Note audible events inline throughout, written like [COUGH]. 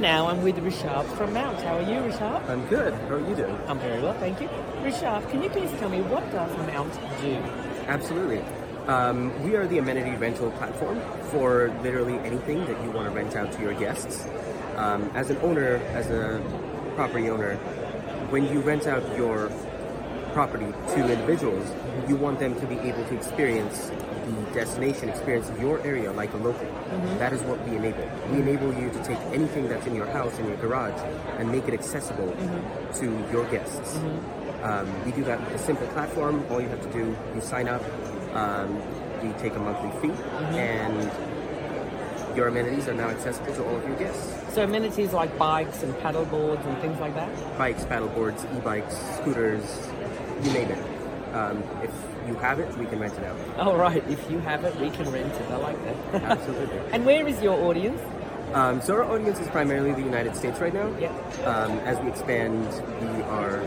now I'm with Rishab from Mount. How are you, Rishab? I'm good. How are you doing? I'm very well, thank you. Rishab, can you please tell me what does Mount do? Absolutely. Um, we are the amenity rental platform for literally anything that you want to rent out to your guests. Um, as an owner, as a property owner, when you rent out your property to individuals, you want them to be able to experience the destination, experience your area like a local. Mm-hmm. That is what we enable. We mm-hmm. enable you to take anything that's in your house, in your garage, and make it accessible mm-hmm. to your guests. Um, we do that with a simple platform. All you have to do, you sign up, um, you take a monthly fee, and your amenities are now accessible to all of your guests. So amenities like bikes and paddle boards and things like that? Bikes, paddleboards, e-bikes, scooters, you name it. Um, if you have it, we can rent it out. Oh, right. If you have it, we can rent it. I like that. [LAUGHS] Absolutely. and where is your audience? Um, so our audience is primarily the United States right now. Yeah. Um, as we expand, we are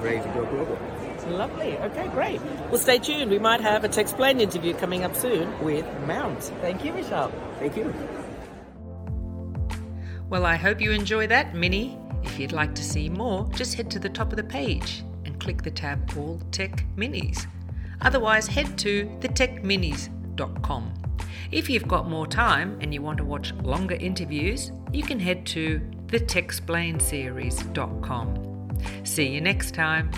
ready to go global. Lovely. Okay, great. Well, stay tuned. We might have a Techsplained interview coming up soon with Mount. Thank you, Rishab. Thank you. Well, I hope you enjoy that, Mini. If you'd like to see more, just head to the top of the page and click the tab All Tech Minis. Otherwise, head to thetechminis.com. If you've got more time and you want to watch longer interviews, you can head to thetechsplainedseries.com. See you next time.